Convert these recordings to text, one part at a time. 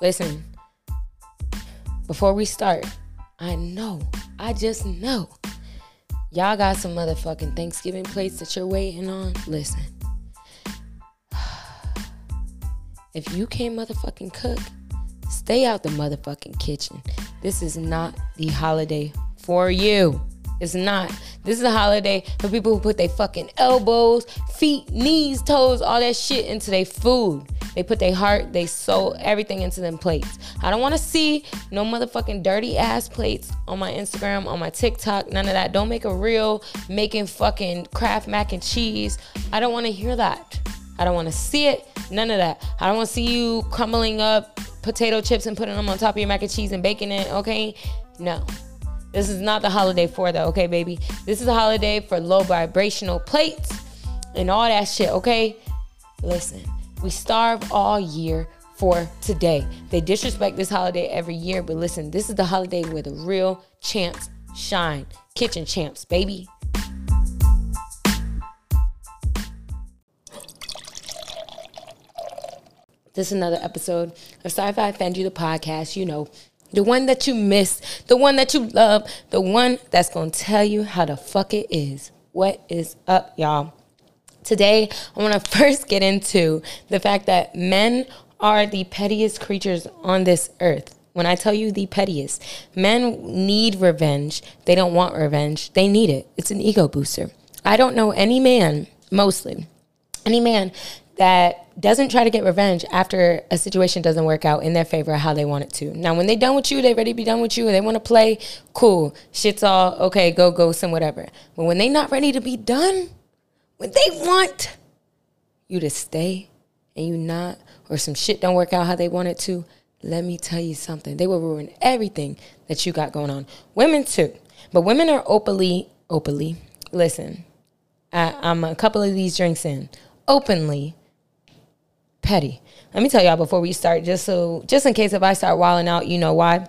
Listen, before we start, I know, I just know, y'all got some motherfucking Thanksgiving plates that you're waiting on. Listen, if you can't motherfucking cook, stay out the motherfucking kitchen. This is not the holiday for you. It's not. This is a holiday for people who put their fucking elbows, feet, knees, toes, all that shit into their food. They put their heart, they soul, everything into them plates. I don't want to see no motherfucking dirty ass plates on my Instagram, on my TikTok, none of that. Don't make a reel making fucking Kraft mac and cheese. I don't want to hear that. I don't want to see it. None of that. I don't want to see you crumbling up potato chips and putting them on top of your mac and cheese and baking it, okay? No. This is not the holiday for that, okay, baby? This is a holiday for low vibrational plates and all that shit, okay? Listen, we starve all year for today. They disrespect this holiday every year, but listen, this is the holiday where the real champs shine. Kitchen champs, baby. This is another episode of Sci-Fi Offend You, the podcast. You know, the one that you miss, the one that you love, the one that's gonna tell you how the fuck it is. What is up, y'all? Today, I want to first get into the fact that men are the pettiest creatures on this earth. When I tell you the pettiest, men need revenge. They don't want revenge. They need it. It's an ego booster. I don't know any man, mostly, any man that doesn't try to get revenge after a situation doesn't work out in their favor how they want it to. Now, when they're done with you, they ready to be done with you, and they want to play, cool. Shit's all okay, go ghost and whatever. But when they not ready to be done, when they want you to stay and you not, or some shit don't work out how they want it to, let me tell you something. They will ruin everything that you got going on. Women too. But women are openly, openly, listen, I, I'm a couple of these drinks in, openly petty. Let me tell y'all before we start, just so, just in case if I start wilding out, you know why.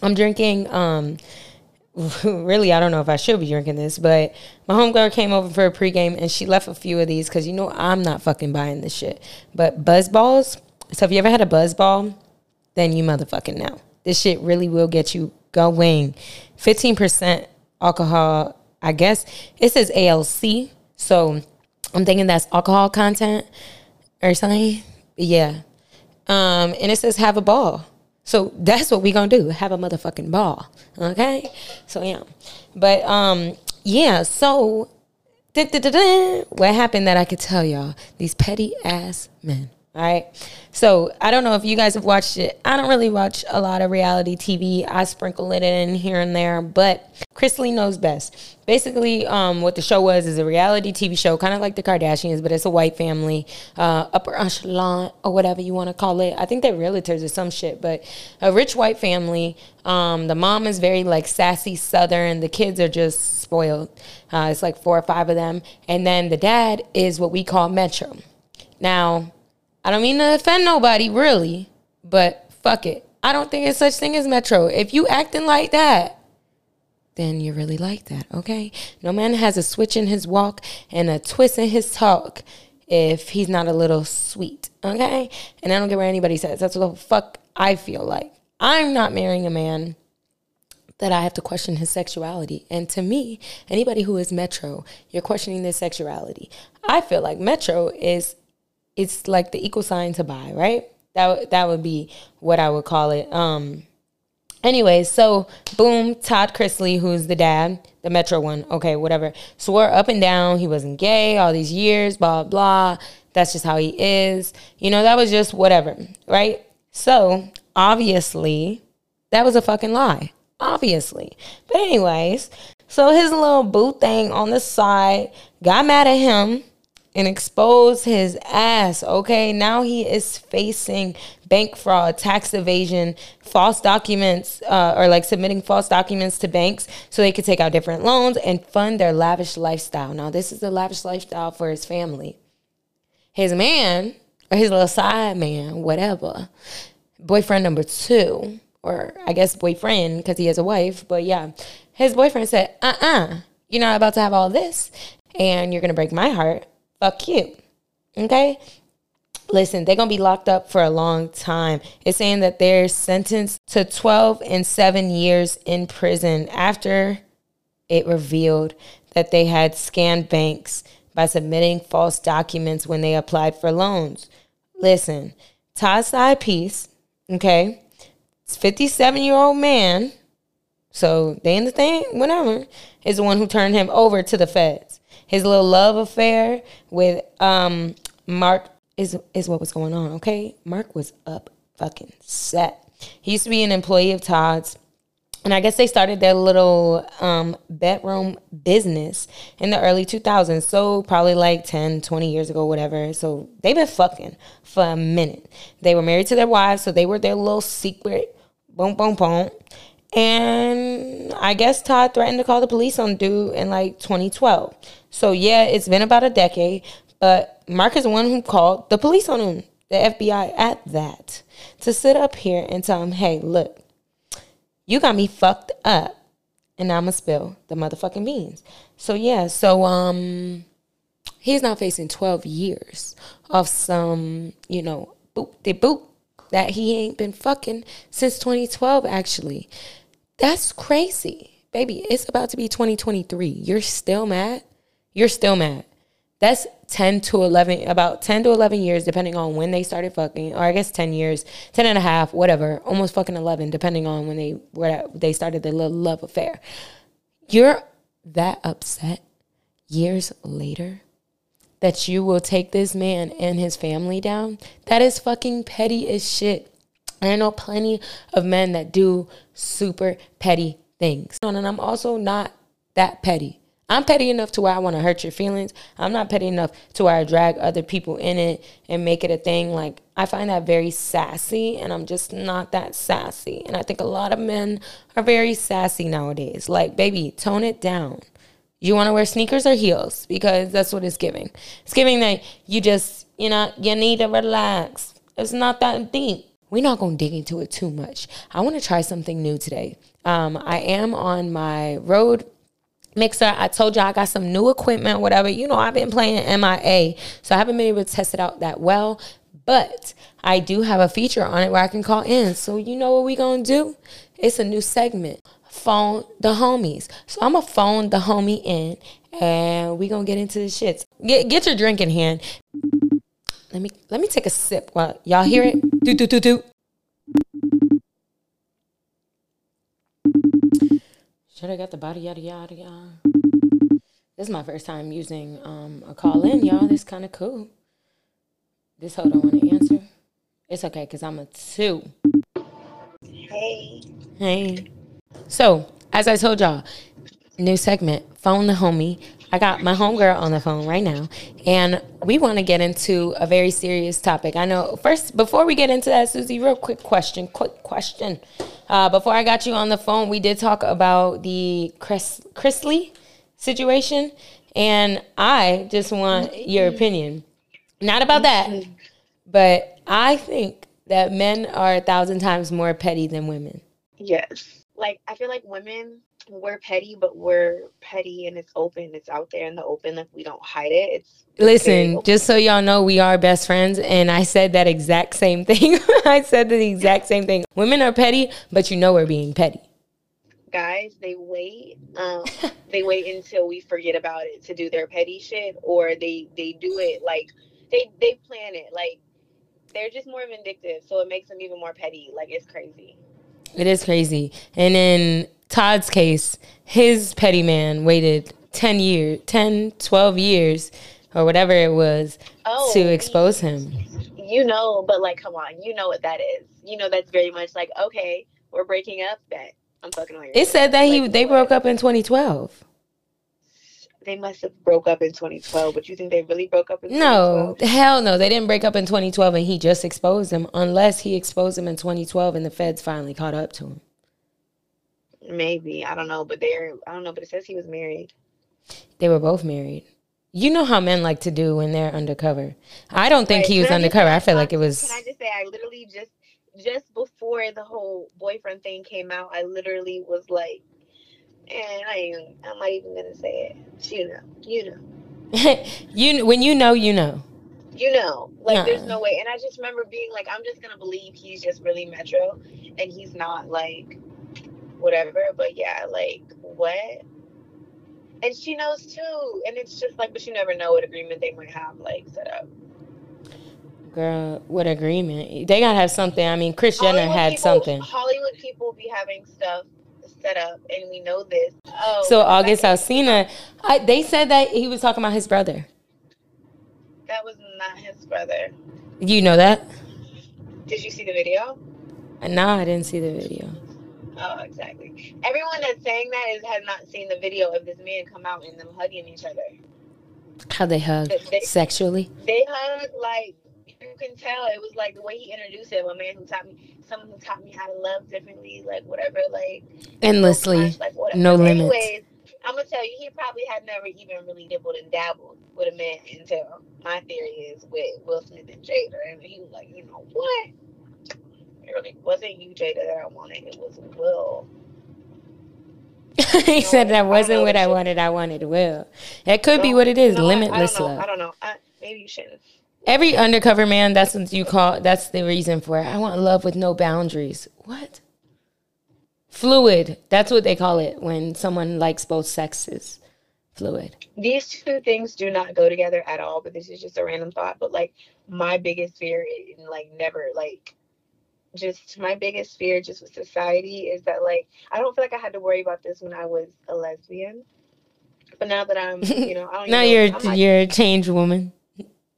I'm drinking, um, really, I don't know if I should be drinking this, but my homegirl came over for a pregame and she left a few of these because you know I'm not fucking buying this shit. But buzz balls. So if you ever had a buzz ball, then you motherfucking know. This shit really will get you going. 15% alcohol, I guess. It says ALC. So I'm thinking that's alcohol content or something. Yeah. Um, and it says have a ball. So that's what we gonna do. Have a motherfucking ball. Okay? So yeah. But um, yeah, so what happened that I could tell y'all? These petty ass men. All right. So I don't know if you guys have watched it. I don't really watch a lot of reality TV. I sprinkle it in here and there, but Chrisley knows best. Basically, um, what the show was is a reality TV show, kind of like the Kardashians, but it's a white family, uh, upper echelon or whatever you want to call it. I think they're realtors or some shit, but a rich white family. Um, the mom is very like sassy Southern. The kids are just spoiled. Uh, it's like four or five of them, and then the dad is what we call Metro. Now I don't mean to offend nobody, really, but fuck it. I don't think it's such thing as Metro. If you acting like that, then you really like that, okay? No man has a switch in his walk and a twist in his talk if he's not a little sweet, okay? And I don't care what anybody says. That's what the fuck I feel like. I'm not marrying a man that I have to question his sexuality. And to me, anybody who is Metro, you're questioning their sexuality. I feel like Metro is it's like the equal sign to bi, right? That that would be what I would call it. Um anyway, so boom, Todd Chrisley, who's the dad, the Metro one, okay, whatever, swore up and down he wasn't gay all these years, blah blah. That's just how he is. You know, that was just whatever, right? So obviously, that was a fucking lie. Obviously. But anyways, so his little boo thing on the side got mad at him and expose his ass. Okay, now he is facing bank fraud, tax evasion, false documents, uh, or like submitting false documents to banks so they could take out different loans and fund their lavish lifestyle. Now, this is a lavish lifestyle for his family. His man, or his little side man, whatever, boyfriend number two, or I guess boyfriend because he has a wife, but yeah, his boyfriend said, uh uh-uh, uh, you are not about to have all this and you're gonna break my heart fuck you. Okay? Listen, they're going to be locked up for a long time. It's saying that they're sentenced to 12 and 7 years in prison after it revealed that they had scammed banks by submitting false documents when they applied for loans. Listen, Todd Side Piece, okay, it's 57 year old man, so they in the thing, whatever, is the one who turned him over to the feds. His little love affair with um, Mark is is what was going on. Okay, Mark was up fucking set. He used to be an employee of Todd's. And I guess they started their little um, bedroom business in the early 2000s. So probably like 10, 20 years ago, whatever. So they've been fucking for a minute. They were married to their wives. So they were their little secret boom, boom, boom. And I guess Todd threatened to call the police on dude in like 2012. So yeah, it's been about a decade. But Mark is the one who called the police on him, the FBI at that, to sit up here and tell him, hey, look, you got me fucked up. And I'm gonna spill the motherfucking beans. So yeah, so um he's now facing 12 years of some, you know, boop de boop that he ain't been fucking since 2012 actually. That's crazy. Baby, it's about to be 2023. You're still mad? You're still mad. That's 10 to 11, about 10 to 11 years, depending on when they started fucking, or I guess 10 years, 10 and a half, whatever, almost fucking 11, depending on when they, where they started their little love affair. You're that upset years later that you will take this man and his family down. That is fucking petty as shit. I know plenty of men that do super petty things. And I'm also not that petty. I'm petty enough to where I want to hurt your feelings. I'm not petty enough to where I drag other people in it and make it a thing. Like, I find that very sassy, and I'm just not that sassy. And I think a lot of men are very sassy nowadays. Like, baby, tone it down. You want to wear sneakers or heels? Because that's what it's giving. It's giving that you just, you know, you need to relax. It's not that deep. We're not going to dig into it too much. I want to try something new today. Um, I am on my road mixer. I told y'all I got some new equipment, whatever. You know, I've been playing MIA, so I haven't been able to test it out that well. But I do have a feature on it where I can call in. So you know what we gonna do? It's a new segment. Phone the homies. So I'm gonna phone the homie in and we gonna get into the shits. Get get your drink in hand. Let me let me take a sip while y'all hear it. Do do do do. Should have got the body yada yada yada. This is my first time using um, a call in, y'all. This kind of cool. This hoe don't want to answer. It's okay because I'm a two. Hey. Hey. So, as I told y'all, new segment, phone the homie. I got my homegirl on the phone right now, and we want to get into a very serious topic. I know, first, before we get into that, Susie, real quick question, quick question. Uh, before I got you on the phone, we did talk about the Chris, Chrisley situation, and I just want your opinion. Not about that, but I think that men are a thousand times more petty than women. Yes. Like I feel like women we're petty, but we're petty and it's open. It's out there in the open. Like we don't hide it. It's, listen. Just so y'all know, we are best friends, and I said that exact same thing. I said the exact same thing. Women are petty, but you know we're being petty. Guys, they wait. Um, they wait until we forget about it to do their petty shit, or they they do it like they they plan it. Like they're just more vindictive, so it makes them even more petty. Like it's crazy. It is crazy. And in Todd's case, his petty man waited 10 years, 10, 12 years or whatever it was Oh, to expose him. you know, but like, come on, you know what that is. You know, that's very much like, okay, we're breaking up. Bet I'm fucking on your. It said that he they what? broke up in 2012. They must have broke up in 2012, but you think they really broke up in 2012? No, hell no. They didn't break up in 2012 and he just exposed him unless he exposed him in 2012 and the feds finally caught up to him. Maybe I don't know, but they're I don't know, but it says he was married. They were both married. You know how men like to do when they're undercover. I don't think Right. he was Can I just undercover. I feel like it was. Can I just say I literally just just before the whole boyfriend thing came out, I literally was like, and I ain't, I'm not even gonna say it. You know, you know. you when you know, you know. You know, like there's no way. And I just remember being like, I'm just gonna believe he's just really metro, and he's not like whatever. But yeah, like what? And she knows too. And it's just like, but you never know what agreement they might have like set up. Girl, what agreement? They gotta have something. I mean, Kris Jenner Hollywood had people, something. Hollywood people be having stuff set up, and we know this. Oh, so August Alsina, I, they said that he was talking about his brother. That was not his brother. You know that? Did you see the video? No, I didn't see the video. Oh, exactly. Everyone that's saying that is has not seen the video of this man come out and them hugging each other. How they hug they, sexually? They hug like you can tell. It was like the way he introduced him. A man who taught me, someone who taught me how to love differently, like whatever, like endlessly, like whatever. no limits. Anyways, I'm gonna tell you, he probably had never even really dabbled and dabbled with a man until my theory is with Will Smith and Jada, and he was like, you know what? It really wasn't you, Jada, that I wanted. It was Will. he said that wasn't I what I wanted. I wanted Will. That could no, be what it is. No, limitless I, I love. I don't know. I, maybe you shouldn't. Every undercover man, that's what you call. That's the reason for it. I want love with no boundaries. What? Fluid. That's what they call it when someone likes both sexes. Fluid. These two things do not go together at all. But this is just a random thought. But like my biggest fear, like never like just my biggest fear just with society is that like I don't feel like I had to worry about this when I was a lesbian. But now that I'm, you know, I don't now you're like, you're a changed woman.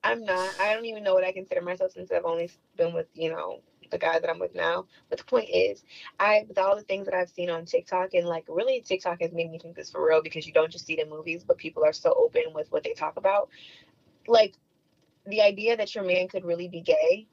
I'm not. I don't even know what I consider myself since I've only been with, you know, the guy that I'm with now. But the point is, I with all the things that I've seen on TikTok and like really TikTok has made me think this for real because you don't just see it in movies, but people are so open with what they talk about. Like the idea that your man could really be gay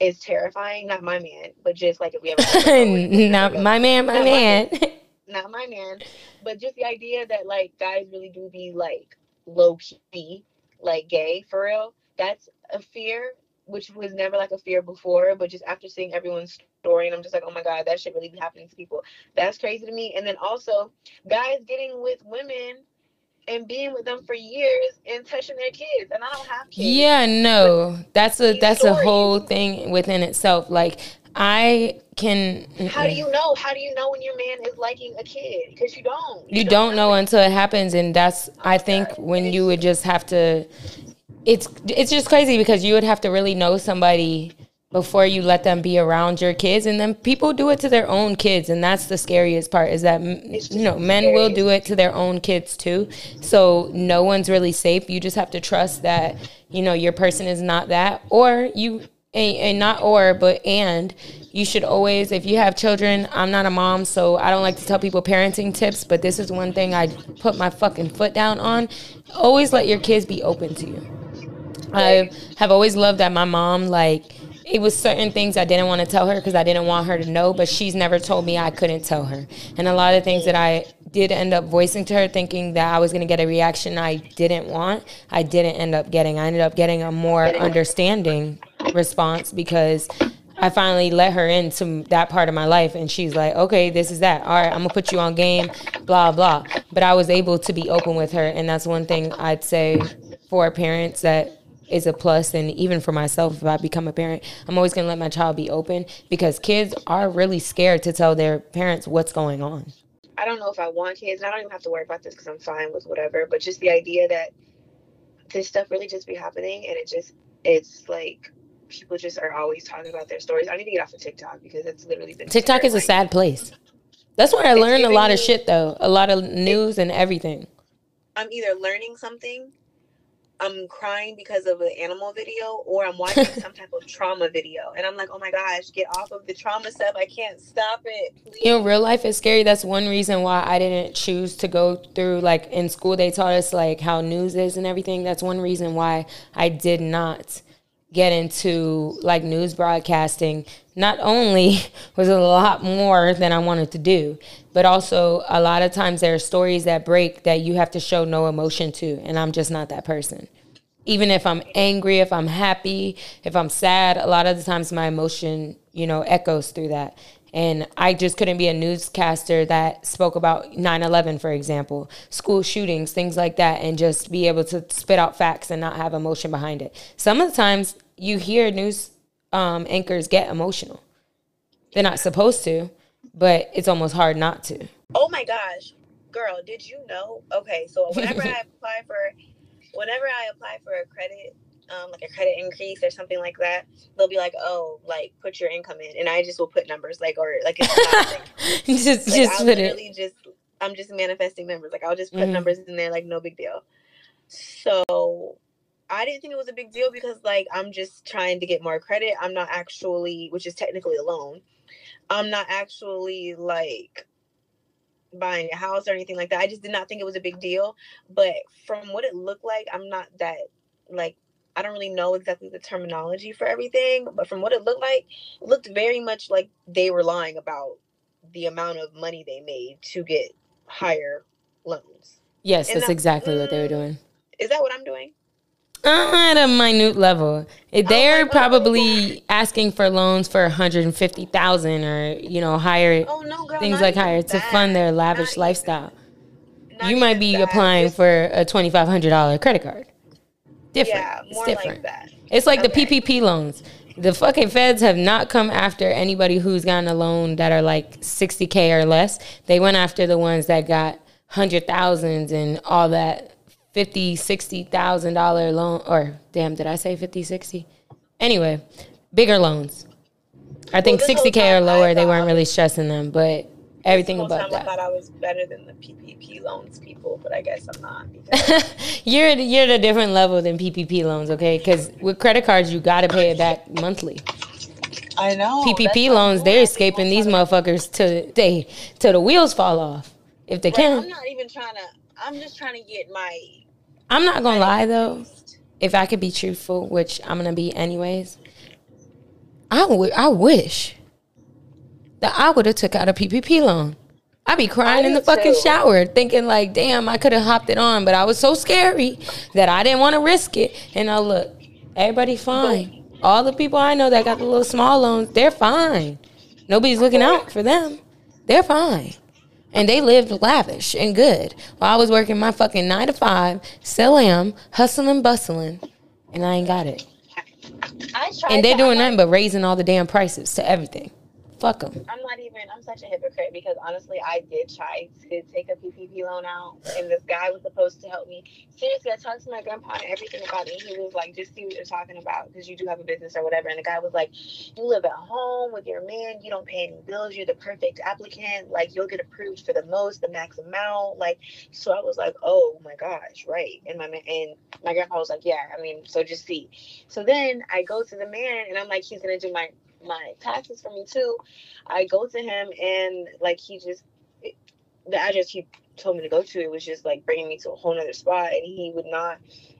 is terrifying. Not my man, but just like if we ever not my man, my not man. My, not my man, but just the idea that like guys really do be like low key, like gay for real. That's a fear, which was never like a fear before, but just after seeing everyone's story, and I'm just like, oh my god, that should really be happening to people. That's crazy to me. And then also, guys getting with women and being with them for years and touching their kids and I don't have kids. Yeah, no. That's a that's stories. a whole thing within itself. Like I can How do you know? How do you know when your man is liking a kid? Because you don't. You, you don't, don't know, until it happens and that's oh I think God. when you would just have to it's it's just crazy because you would have to really know somebody before you let them be around your kids and then people do it to their own kids and that's the scariest part is that you know men will do it to their own kids too. So no one's really safe. You just have to trust that you know your person is not that or you and, and not or but and. You should always if you have children i'm not a mom so i don't like to tell people parenting tips but this is one thing i put my fucking foot down on. Always let your kids be open to you. I have always loved that my mom like it was certain things I didn't want to tell her because I didn't want her to know, but she's never told me I couldn't tell her. And a lot of things that I did end up voicing to her thinking that I was going to get a reaction I didn't want, I didn't end up getting. I ended up getting a more understanding response because I finally let her into that part of my life and she's like, okay, this is that. All right, I'm gonna put you on game, blah, blah. But I was able to be open with her. And that's one thing I'd say for parents that is a plus. And even for myself if i become a parent i'm always going to let my child be open because kids are really scared to tell their parents what's going on. I don't know if i want kids and i don't even have to worry about this because i'm fine with whatever but just the idea that this stuff really just be happening and it just it's like people just are always talking about their stories. I need to get off of tiktok because it's literally been tiktok is a sad place. That's where i learned a lot of shit though. A lot of news and everything. I'm either learning something I'm crying because of an animal video or I'm watching some type of trauma video and I'm like, oh my gosh, get off of the trauma stuff. I can't stop it. Please. You know, real life is scary. That's one reason why I didn't choose to go through like in school they taught us like how news is and everything. That's one reason why I did not get into like news broadcasting not only was a lot more than I wanted to do, but also a lot of times there are stories that break that you have to show no emotion to, and I'm just not that person. Even if I'm angry, if I'm happy, if I'm sad, a lot of the times my emotion, you know, echoes through that. And I just couldn't be a newscaster that spoke about 9 11, for example, school shootings, things like that, and just be able to spit out facts and not have emotion behind it. Some of the times you hear news um, anchors get emotional. They're not supposed to, but it's almost hard not to. Oh my gosh, girl, did you know? Okay, so whenever I apply for, whenever I apply for a credit um, like a credit increase or something like that, they'll be like, "Oh, like put your income in," and I just will put numbers like or like it's just like, just I'll put literally it. just I'm just manifesting numbers. Like I'll just put Mhm. numbers in there, like no big deal. So I didn't think it was a big deal because like I'm just trying to get more credit. I'm not actually, which is technically a loan. I'm not actually like buying a house or anything like that. I just did not think it was a big deal. But from what it looked like, I'm not that like I don't really know exactly the terminology for everything, but from what it looked like, it looked very much like they were lying about the amount of money they made to get higher loans. Yes, and that's that- exactly what they were mm, doing. Is that what I'm doing? Uh, at a minute level, they're oh, probably asking for loans for 150,000 or you know higher Oh no, girl. things like even higher to fund their lavish Not lifestyle. not you might be that. applying for a $2,500 credit card. Different. Yeah, it's different. like that. It's like Okay. the PPP loans. The fucking feds have not come after anybody who's gotten a loan that are like 60K or less. They went after the ones that got hundred thousands and all that 50, 60,000 dollar loan or damn, did I say 50, 60? Anyway, bigger loans. I think whole 60K or lower, they weren't really stressing them, but everything This whole above time I thought I was better than the PPP loans people, but I guess I'm not. You're you're at a different level than PPP loans, okay? Because with credit cards, you got to pay it back monthly. I know PPP loans, they're escaping these motherfuckers to they till the wheels fall off if they Right, I'm not even trying to. I'm just trying to get my. I'm not gonna lie though, if I could be truthful, which I'm gonna be anyways. I would. I wish that I would have took out a PPP loan. I'd be crying in do the fucking too. shower, thinking like, "Damn, I could have hopped it on," but I was so scary that I didn't want to risk it. And I look, everybody fine. All the people I know that got the little small loans, they're fine. Nobody's looking out for them. They're fine. And they lived lavish and good. While I was working my fucking nine to five, still am, hustling, bustling, and I ain't got it. I tried. And they're doing I'm nothing but raising all the damn prices to everything. Fuck them. I'm not even. I'm such a hypocrite because honestly, I did try to take a PPP loan out, and this guy was supposed to help me. Seriously, I talked to my grandpa and everything about it. He was like, "Just see what you're talking about because you do have a business or whatever." And the guy was like, "You live at home with your man. You don't pay any bills. You're the perfect applicant. Like you'll get approved for the most, the max amount. Like." So I was like, "Oh my gosh, right?" And my man and my grandpa was like, "Yeah, I mean, so just see." So then I go to the man and I'm like, "He's gonna do my." My taxes for me too I go to him and like he just the address he told me to go to it was just like bringing me to a whole nother spot and he would not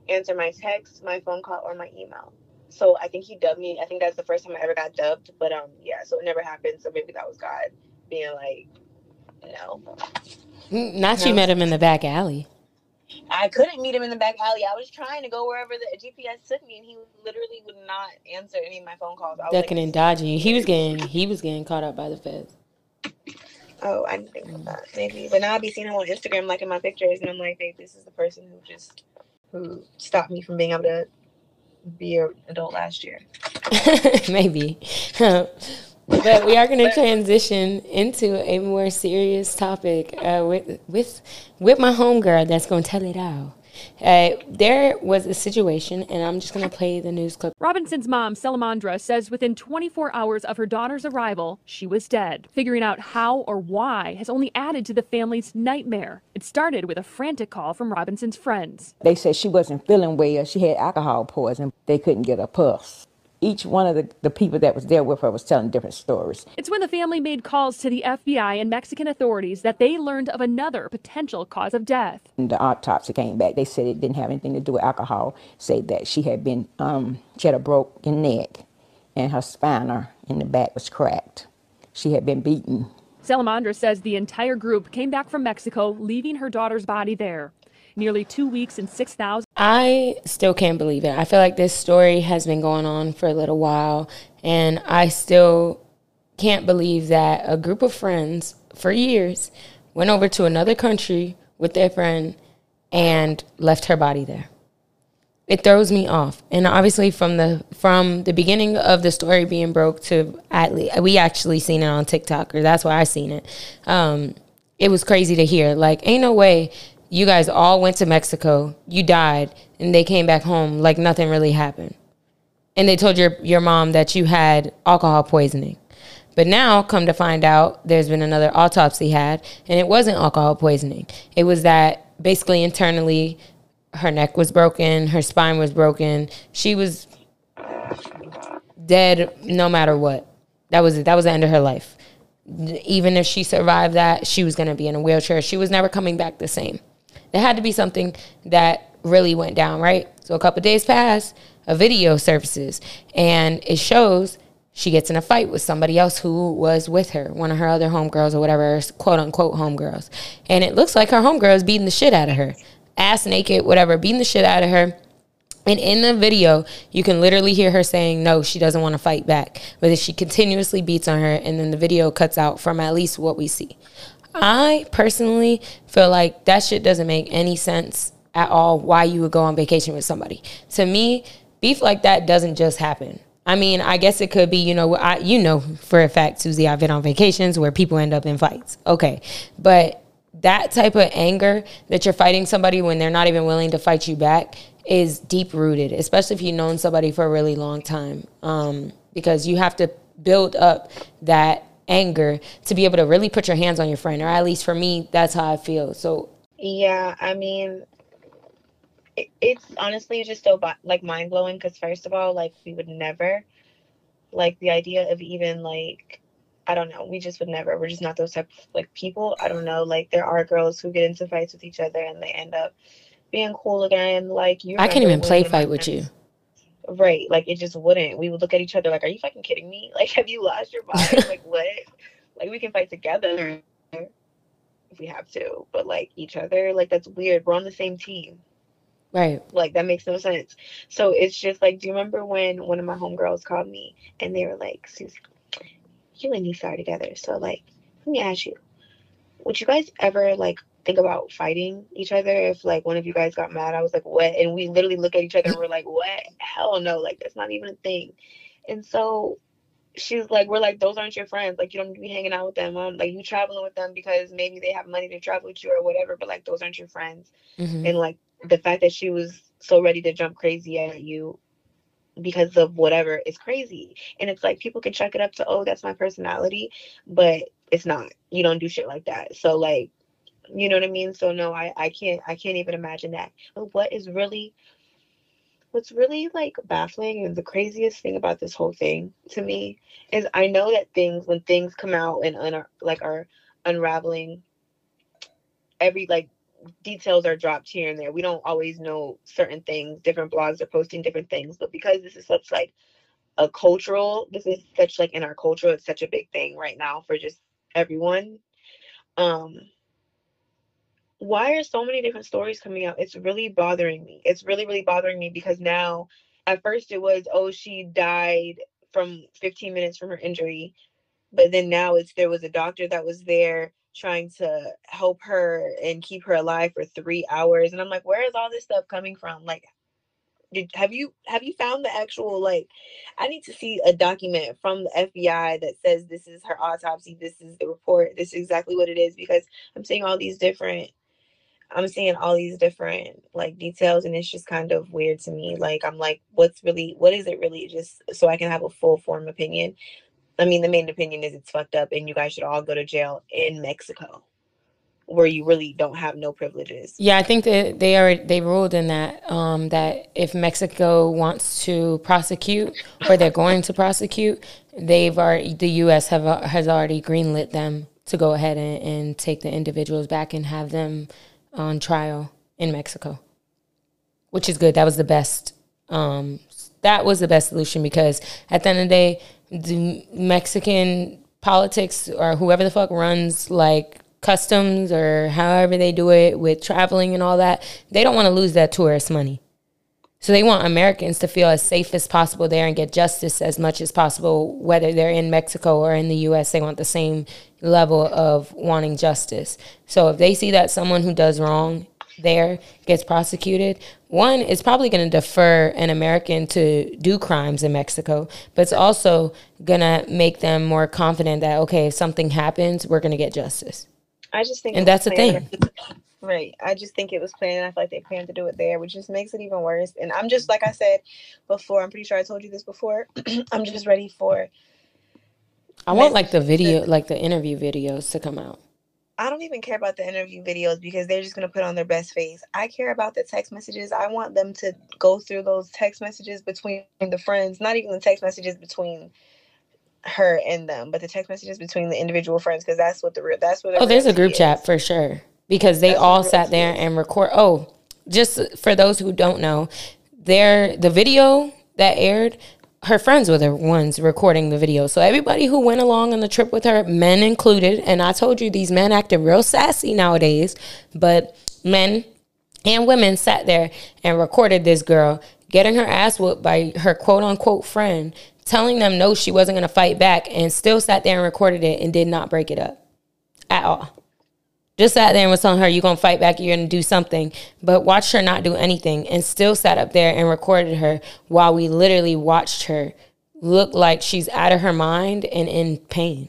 answer my text, my phone call, or my email. So I think he dubbed me. I think that's the first time I ever got dubbed. But um yeah, so it never happened. So maybe that was God being like, no. Not you met him in the back alley. I couldn't meet him in the back alley. I was trying to go wherever the GPS took me and he literally would not answer any of my phone calls. I was Ducking like, and dodging. He was getting he was getting caught up by the feds. Oh, I didn't think of that. Maybe. But now I'll be seeing him on Instagram like in my pictures and I'm like, babe, this is the person who just who stopped me from being able to be an adult last year. Maybe. but we are going to transition into a more serious topic uh, with with with my homegirl that's going to tell it all. Uh, there was a situation, and I'm just going to play the news clip. Robinson's mom, Salamondra, says within 24 hours of her daughter's arrival, she was dead. Figuring out how or why has only added to the family's nightmare. It started with a frantic call from Robinson's friends. They said she wasn't feeling well. She had alcohol poisoning. They couldn't get her pulse. Each one of the, the people that was there with her was telling different stories. It's when the family made calls to the FBI and Mexican authorities that they learned of another potential cause of death. And the autopsy came back. They said it didn't have anything to do with alcohol. Said that she had been, um, she had a broken neck and her spinal in the back was cracked. She had been beaten. Salamondra says the entire group came back from Mexico, leaving her daughter's body there. Nearly two weeks and 6,000 I still can't believe it. I feel like this story has been going on for a little while, and I still can't believe that a group of friends for years went over to another country with their friend and left her body there. It throws me off, and obviously from the from the beginning of the story being broke to at least we actually seen it on TikTok, or that's why I seen it. Um, it was crazy to hear. Like, ain't no way you guys all went to Mexico, you died, and they came back home like nothing really happened. And they told your your mom that you had alcohol poisoning. But now, come to find out, there's been another autopsy had, and it wasn't alcohol poisoning. It was that basically internally, her neck was broken, her spine was broken. She was dead no matter what. That was it. that was the end of her life. Even if she survived that, she was going to be in a wheelchair. She was never coming back the same. There had to be something that really went down, right? So a couple days pass, a video surfaces, and it shows she gets in a fight with somebody else who was with her, one of her other homegirls or whatever, quote unquote homegirls. And it looks like her homegirl is beating the shit out of her, ass naked, whatever, beating the shit out of her. And in the video, you can literally hear her saying, no, she doesn't want to fight back. But she continuously beats on her, and then the video cuts out from at least what we see. I personally feel like that shit doesn't make any sense at all why you would go on vacation with somebody. To me, beef like that doesn't just happen. I mean, I guess it could be, you know, I, you know for a fact, Susie, I've been on vacations where people end up in fights. Okay. But that type of anger that you're fighting somebody when they're not even willing to fight you back is deep rooted, especially if you've known somebody for a really long time. Um, because you have to build up that anger to be able to really put your hands on your friend, or at least for me, that's how I feel. So, Yeah, I mean, it, it's honestly just so like mind blowing because first of all, like we would never, like the idea of even like, I don't know, we just would never. We're just not those type of like people. I don't know. Like there are girls who get into fights with each other and they end up being cool again. Like you, I can't even play one of my fight with you. Right, like it just wouldn't. We would look at each other like, "Are you fucking kidding me? Like, have you lost your mind? like, what? Like, we can fight together if we have to, but like each other, like that's weird. We're on the same team. Right. Like that makes no sense. So it's just like, do you remember when one of my homegirls called me and they were like, Susie, you and Nisa are together. So like, let me ask you, would you guys ever like think about fighting each other if like one of you guys got mad? I was like, what? And we literally look at each other and we're like, what? Hell no, like that's not even a thing. And so she's like, we're like, those aren't your friends. Like you don't need to be hanging out with them. Um, like you traveling with them because maybe they have money to travel with you or whatever, but like those aren't your friends hmm and like the fact that she was so ready to jump crazy at you because of whatever is crazy and it's like people can check it up to oh that's my personality but it's not you don't do shit like that so like you know what i mean so no i i can't i can't even imagine that but what is really what's really like baffling and the craziest thing about this whole thing to me is i know that things when things come out and un- like are unraveling every like details are dropped here and there. We don't always know certain things. Different blogs are posting different things, but because this is such like a cultural, this is such like in our culture, it's such a big thing right now for just everyone. Um, why are so many different stories coming out? It's really bothering me. It's really, really bothering me because now, at first it was, oh, she died from 15 minutes from her injury, but then now it's there was a doctor that was there trying to help her and keep her alive for three hours and i'm like where is all this stuff coming from like did have you have you found the actual like i need to see a document from the fbi that says this is her autopsy this is the report this is exactly what it is because i'm seeing all these different i'm seeing all these different like details and it's just kind of weird to me like i'm like what's really what is it really just so i can have a full form opinion I mean, the main opinion is it's fucked up, and you guys should all go to jail in Mexico, where you really don't have no privileges. Yeah, I think that they are they ruled in that um, that if Mexico wants to prosecute or they're going to prosecute, they've already the U.S. have has already greenlit them to go ahead and, and take the individuals back and have them on trial in Mexico, which is good. That was the best. Um, that was the best solution because at the end of the day, the Mexican politics or whoever the fuck runs like customs or however they do it with traveling and all that, they don't want to lose that tourist money. So they want Americans to feel as safe as possible there and get justice as much as possible, whether they're in Mexico or in the US. They want the same level of wanting justice. So if they see that someone who does wrong there gets prosecuted, one is probably going to defer an American to do crimes in Mexico, but it's also going to make them more confident that, okay, if something happens, we're going to get justice. I just think, And that's the thing. Right. I just think it was planned. I feel like they planned to do it there, which just makes it even worse. And I'm just like I said before. I'm pretty sure I told you this before. I'm just ready for. I want like the video, like the interview videos to come out. I don't even care about the interview videos because they're just gonna put on their best face. I care about the text messages. I want them to go through those text messages between the friends, not even the text messages between her and them, but the text messages between the individual friends because that's what the real. That's what. Oh, there's a group tea chat for sure because they That's all sat there and record. Oh, just for those who don't know, there the video that aired. Her friends were the ones recording the video. So everybody who went along on the trip with her, men included, and I told you these men acting real sassy nowadays, but men and women sat there and recorded this girl getting her ass whooped by her quote unquote friend, telling them no, she wasn't gonna fight back, and still sat there and recorded it and did not break it up at all. Just sat there and was telling her, You're gonna fight back, you're gonna do something, but watched her not do anything and still sat up there and recorded her while we literally watched her look like she's out of her mind and in pain.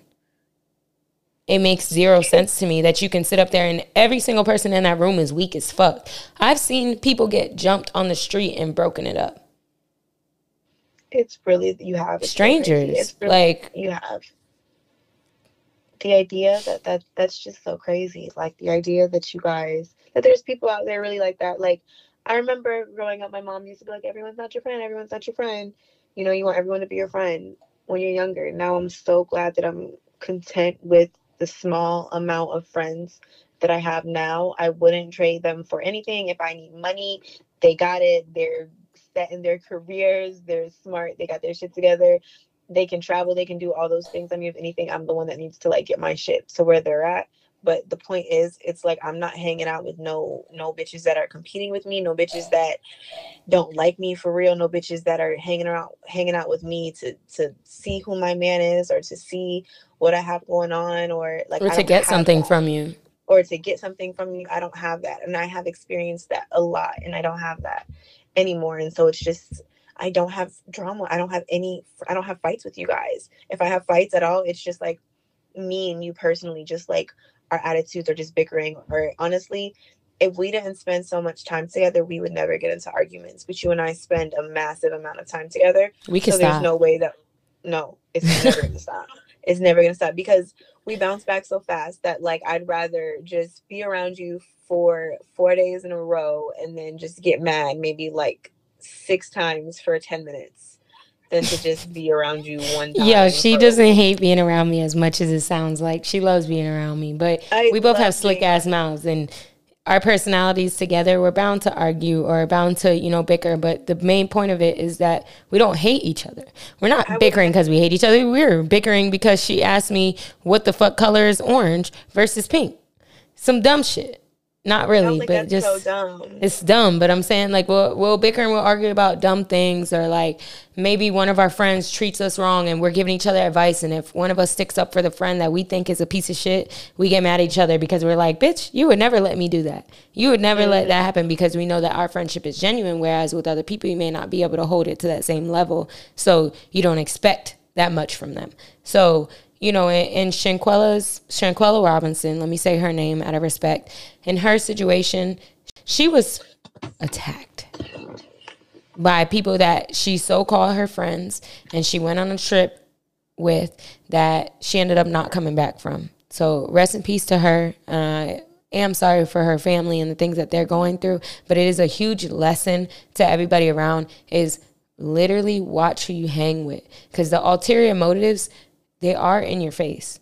It makes zero sense to me that you can sit up there and every single person in that room is weak as fuck. I've seen people get jumped on the street and broken it up. It's really you have it's so crazy. Strangers. Really, Like, you have the idea that that that's just so crazy. Like the idea that you guys that there's people out there really like that. Like I remember growing up, my mom used to be like, "Everyone's not your friend. Everyone's not your friend." You know, you want everyone to be your friend when you're younger. Now I'm so glad that I'm content with the small amount of friends that I have now. I wouldn't trade them for anything. If I need money, they got it. They're set in their careers. They're smart. They got their shit together they can travel, they can do all those things. I mean, if anything, I'm the one that needs to like get my shit to where they're at. But the point is, it's like I'm not hanging out with no no bitches that are competing with me, no bitches that don't like me for real, no bitches that are hanging around hanging out with me to to see who my man is or to see what I have going on or like or to get something that. from you. or to get something from you. I don't have that, and I have experienced that a lot, and I don't have that anymore. And so it's just I don't have drama. I don't have any. I don't have fights with you guys. If I have fights at all, it's just like me and you personally, just like our attitudes are just bickering. Or honestly, if we didn't spend so much time together, we would never get into arguments. But you and I spend a massive amount of time together, We can so there's no way that no, it's never gonna stop. It's never gonna stop because we bounce back so fast that like I'd rather just be around you for four days in a row and then just get mad maybe like six times for ten minutes than to just be around you one time. Yo, she doesn't hate being around me as much as it sounds like. She loves being around me, but I we both have slick ass mouths and our personalities together, we're bound to argue or bound to, you know, bicker. But the main point of it is that we don't hate each other. We're not would- bickering because we hate each other. We're bickering because she asked me what the fuck color is orange versus pink. Some dumb shit. Not really, but just so dumb. it's dumb, but I'm saying like we'll we'll bicker and we'll argue about dumb things or like maybe one of our friends treats us wrong and we're giving each other advice and if one of us sticks up for the friend that we think is a piece of shit, we get mad at each other because we're like, "Bitch, you would never let me do that. You would never let that happen because we know that our friendship is genuine whereas with other people you may not be able to hold it to that same level. So you don't expect that much from them." So you know, in, in Shanquella's Shanquella Robinson, let me say her name out of respect. In her situation, she was attacked by people that she so called her friends and she went on a trip with that she ended up not coming back from. So rest in peace to her. Uh, I am sorry for her family and the things that they're going through, but it is a huge lesson to everybody around is literally watch who you hang with because the ulterior motives they are in your face.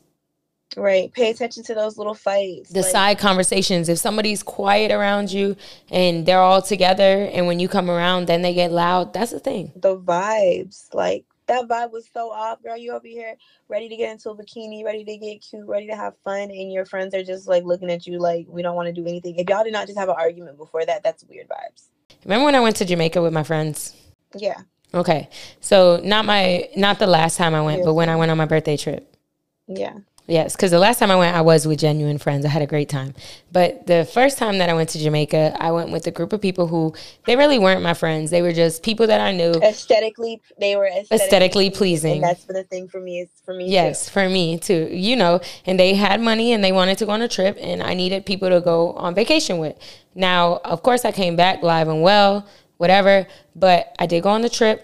Right. Pay attention to those little fights. The Like, side conversations. If somebody's quiet around you and they're all together, and when you come around, then they get loud. That's the thing. the vibes. Like that vibe was so off, girl. You over here ready to get into a bikini, ready to get cute, ready to have fun, and your friends are just like looking at you like we don't want to do anything. If y'all did not just have an argument before that, that's weird vibes. Remember when I went to Jamaica with my friends? Yeah. Okay. So not my not the last time I went, but when I went on my birthday trip. Yeah. Yes, because the last time I went, I was with genuine friends. I had a great time. But the first time that I went to Jamaica, I went with a group of people who they really weren't my friends. They were just people that I knew. Aesthetically, they were aesthetically, Aesthetically pleasing. And that's the thing for me. Is for me. Yes, too. for me too. You know, and they had money and they wanted to go on a trip, and I needed people to go on vacation with. Now, of course, I came back live and well, whatever. But I did go on the trip.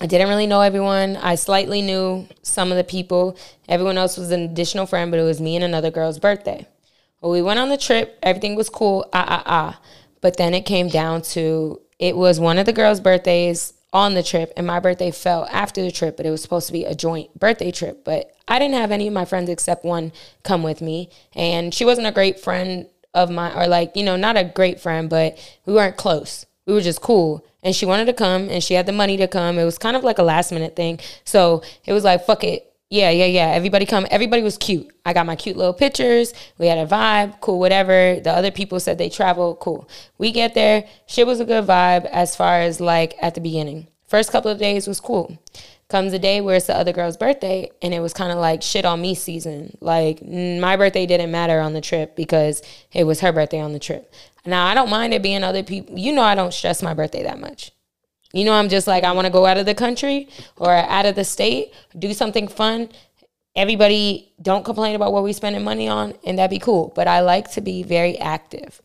I didn't really know everyone. I slightly knew some of the people. Everyone else was an additional friend, but it was me and another girl's birthday. Well, we went on the trip. Everything was cool. Ah, ah, ah. But then it came down to it was one of the girls' birthdays on the trip, and my birthday fell after the trip, but it was supposed to be a joint birthday trip. But I didn't have any of my friends except one come with me. And she wasn't a great friend of mine, or like, you know, not a great friend, but we weren't close. We were just cool and she wanted to come and she had the money to come. It was kind of like a last minute thing. So it was like, fuck it. Yeah, yeah, yeah. Everybody come. Everybody was cute. I got my cute little pictures. We had a vibe. Cool, whatever. The other people said they traveled. Cool. We get there. Shit was a good vibe as far as like at the beginning. First couple of days was cool. Comes a day where it's the other girl's birthday, and it was kind of like shit on me season. Like my birthday didn't matter on the trip because it was her birthday on the trip. Now I don't mind it being other people. You know I don't stress my birthday that much. You know I'm just like I want to go out of the country or out of the state, do something fun. Everybody don't complain about what we're spending money on and that'd be cool. But I like to be very active.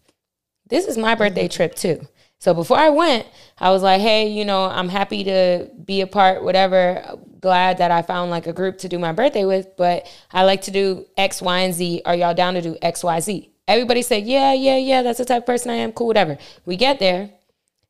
This is my birthday mm-hmm. trip too. So before I went, I was like, hey, you know, I'm happy to be a part, whatever. Glad that I found like a group to do my birthday with, but I like to do X, Y, and Z. Are y'all down to do X, Y, Z? Everybody said, yeah, yeah, yeah, that's the type of person I am. Cool, whatever. We get there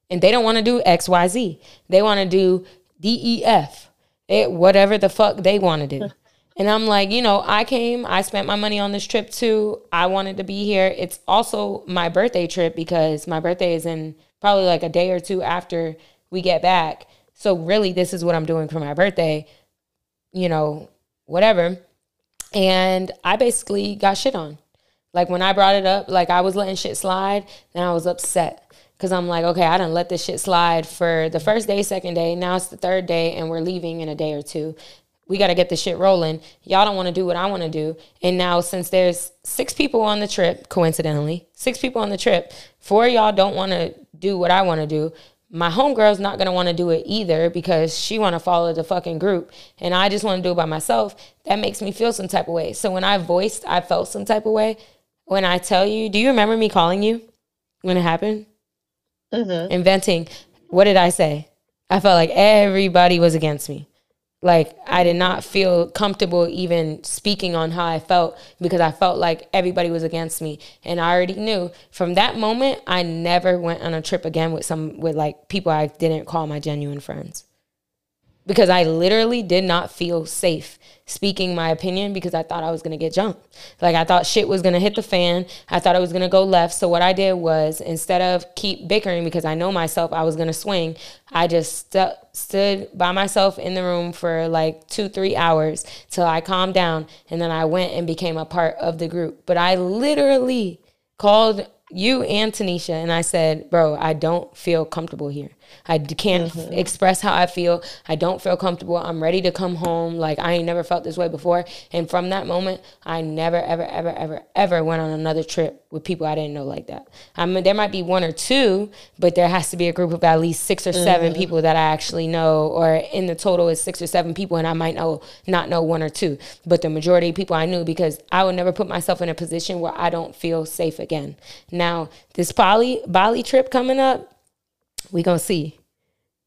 and they don't want to do X, Y, Z. They want to do D, E, F. Whatever the fuck they want to do. And I'm like, you know, I came, I spent my money on this trip too. I wanted to be here. It's also my birthday trip because my birthday is in probably like a day or two after we get back. So really this is what I'm doing for my birthday, you know, whatever. And I basically got shit on. Like when I brought it up, like I was letting shit slide, and I was upset because I'm like, okay, I didn't let this shit slide for the first day, second day. Now it's the third day, and we're leaving in a day or two. We got to get this shit rolling. Y'all don't want to do what I want to do. And now, since there's six people on the trip, coincidentally, six people on the trip, four y'all don't want to do what I want to do my homegirl's not gonna want to do it either because she want to follow the fucking group and i just want to do it by myself that makes me feel some type of way so when i voiced i felt some type of way when I tell you, do you remember me calling you when it happened? Mm-hmm. Inventing. What did I say? I felt like everybody was against me. Like I did not feel comfortable even speaking on how I felt because I felt like everybody was against me. And I already knew from that moment I never went on a trip again with some with like people I didn't call my genuine friends because I literally did not feel safe speaking my opinion because I thought I was going to get jumped. Like I thought shit was going to hit the fan. I thought it was going to go left. So what I did was instead of keep bickering because I know myself I was going to swing, I just st- stood by myself in the room for like 2-3 hours till I calmed down and then I went and became a part of the group. But I literally called you and Tanisha and I said, "Bro, I don't feel comfortable here." I can't mm-hmm. express how I feel. I don't feel comfortable. I'm ready to come home. Like I ain't never felt this way before. And from that moment, I never, ever, ever, ever, ever went on another trip with people I didn't know like that. I mean, there might be one or two, but there has to be a group of at least six or 7 mm-hmm. people that I actually know, or in the total is six or seven people, and I might know not know one or two. But the majority of people I knew because I would never put myself in a position where I don't feel safe again. Now, this Bali Bali trip coming up, we gonna see.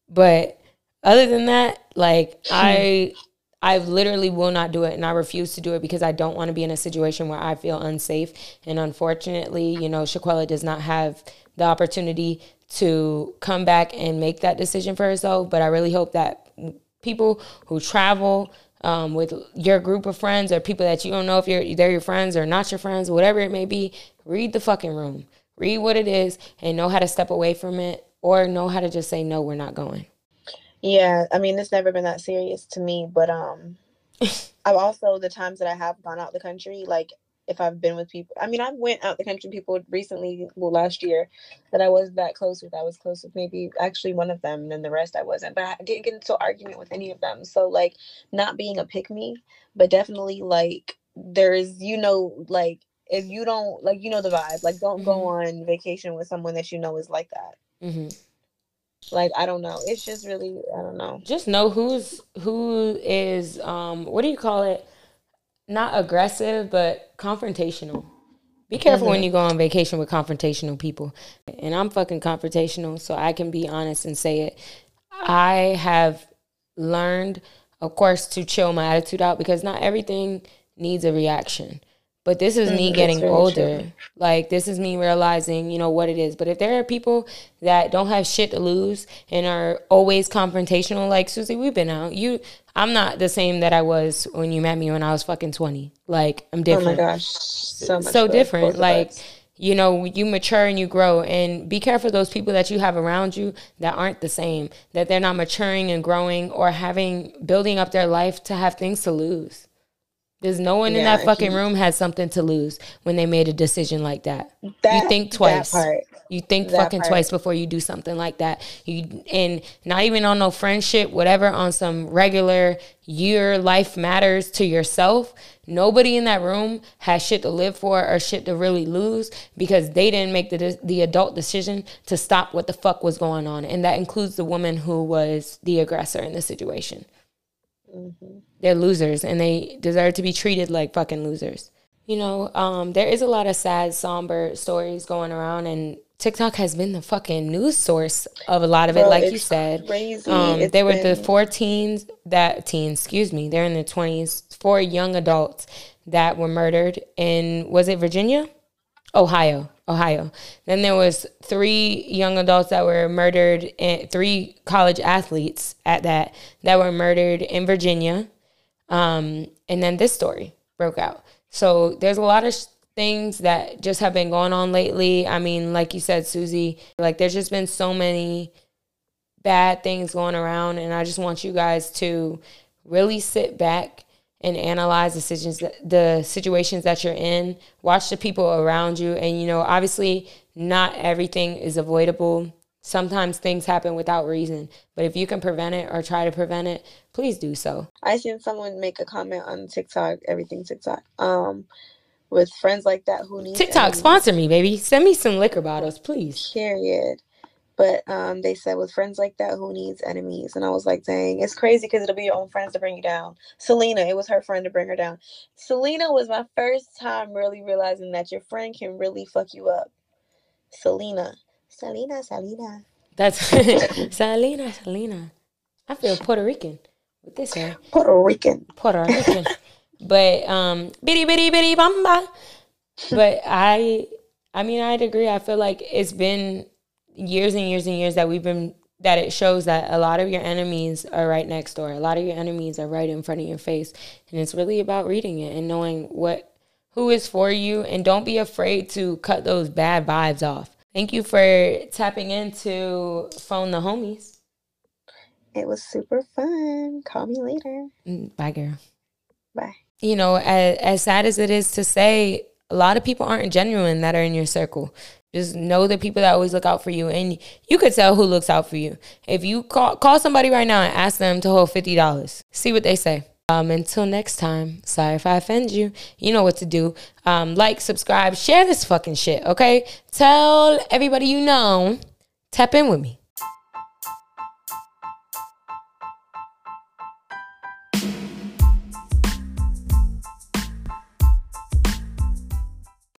But other than that, like I I literally will not do it and I refuse to do it because I don't want to be in a situation where I feel unsafe. And unfortunately, you know, Shanquella does not have the opportunity to come back and make that decision for herself. But I really hope that people who travel um, with your group of friends or people that you don't know if you're they're your friends or not your friends, whatever it may be, read the fucking room. Read what it is and know how to step away from it or know how to just say no we're not going yeah i mean it's never been that serious to me but um i've also the times that i have gone out the country like if I've been with people. I mean, I went out the country people recently, well, last year that I was that close with. I was close with maybe actually one of them, and then the rest I wasn't. But I didn't get into argument with any of them. So like, not being a pick me, but definitely like there's you know like if you don't like you know the vibe like don't mm-hmm. go on vacation with someone that you know is like that. Mm-hmm. Like I don't know. It's just really I don't know. Just know who's who is um what do you call it? Not aggressive, but confrontational. Be careful mm-hmm. when you go on vacation with confrontational people. And I'm fucking confrontational, so I can be honest and say it. I have learned, of course, to chill my attitude out because not everything needs a reaction. But this is me mm, getting older. True. Like this is me realizing, you know, what it is. But if there are people that don't have shit to lose and are always confrontational, like Susie, we've been out. You I'm not the same that I was when you met me when I was fucking 20. Like I'm different. Oh my gosh. So so different. Like you know, you mature and you grow and be careful those people that you have around you that aren't the same, that they're not maturing and growing or having building up their life to have things to lose. There's no one yeah, in that fucking he, room has something to lose when they made a decision like that. that you think twice. You think fucking part. twice before you do something like that. You and not even on no friendship, whatever, on some regular your life matters to yourself. Nobody in that room has shit to live for or shit to really lose because they didn't make the the adult decision to stop what the fuck was going on, and that includes the woman who was the aggressor in the situation. Mm-hmm. They're losers and they deserve to be treated like fucking losers. You know, um, there is a lot of sad, somber stories going around, and TikTok has been the fucking news source of a lot of Bro, it, like you said. Crazy. Um, they were been... the four teens that teens, excuse me, they're in their twenties, four young adults that were murdered in was it Virginia? Ohio. Ohio. Then there was three young adults that were murdered, and three college athletes at that that were murdered in Virginia. Um, and then this story broke out. So there's a lot of sh- things that just have been going on lately. I mean, like you said, Susie, like there's just been so many bad things going around, and I just want you guys to really sit back and analyze decisions the situations that you're in watch the people around you and you know obviously not everything is avoidable sometimes things happen without reason but if you can prevent it or try to prevent it please do so i seen someone make a comment on tiktok everything tiktok um with friends like that who need tiktok sponsor me baby send me some liquor bottles please period but um, they said with friends like that, who needs enemies? And I was like, dang, it's crazy because it'll be your own friends to bring you down. Selena, it was her friend to bring her down. Selena was my first time really realizing that your friend can really fuck you up. Selena, Selena, Selena. That's Selena, Selena. I feel Puerto Rican with this hair. Puerto Rican. Puerto Rican. but um, bitty bitty bitty bamba. But I, I mean, I'd agree. I feel like it's been years and years and years that we've been that it shows that a lot of your enemies are right next door. A lot of your enemies are right in front of your face. And it's really about reading it and knowing what who is for you and don't be afraid to cut those bad vibes off. Thank you for tapping into Phone the Homies. It was super fun. Call me later. Mm, bye, girl. Bye. You know, as, as sad as it is to say, a lot of people aren't genuine that are in your circle. Just know the people that always look out for you, and you could tell who looks out for you. If you call call somebody right now and ask them to hold fifty dollars, see what they say. Um, until next time, sorry if I offend you. You know what to do. Um, like, subscribe, share this fucking shit, okay? Tell everybody you know. Tap in with me.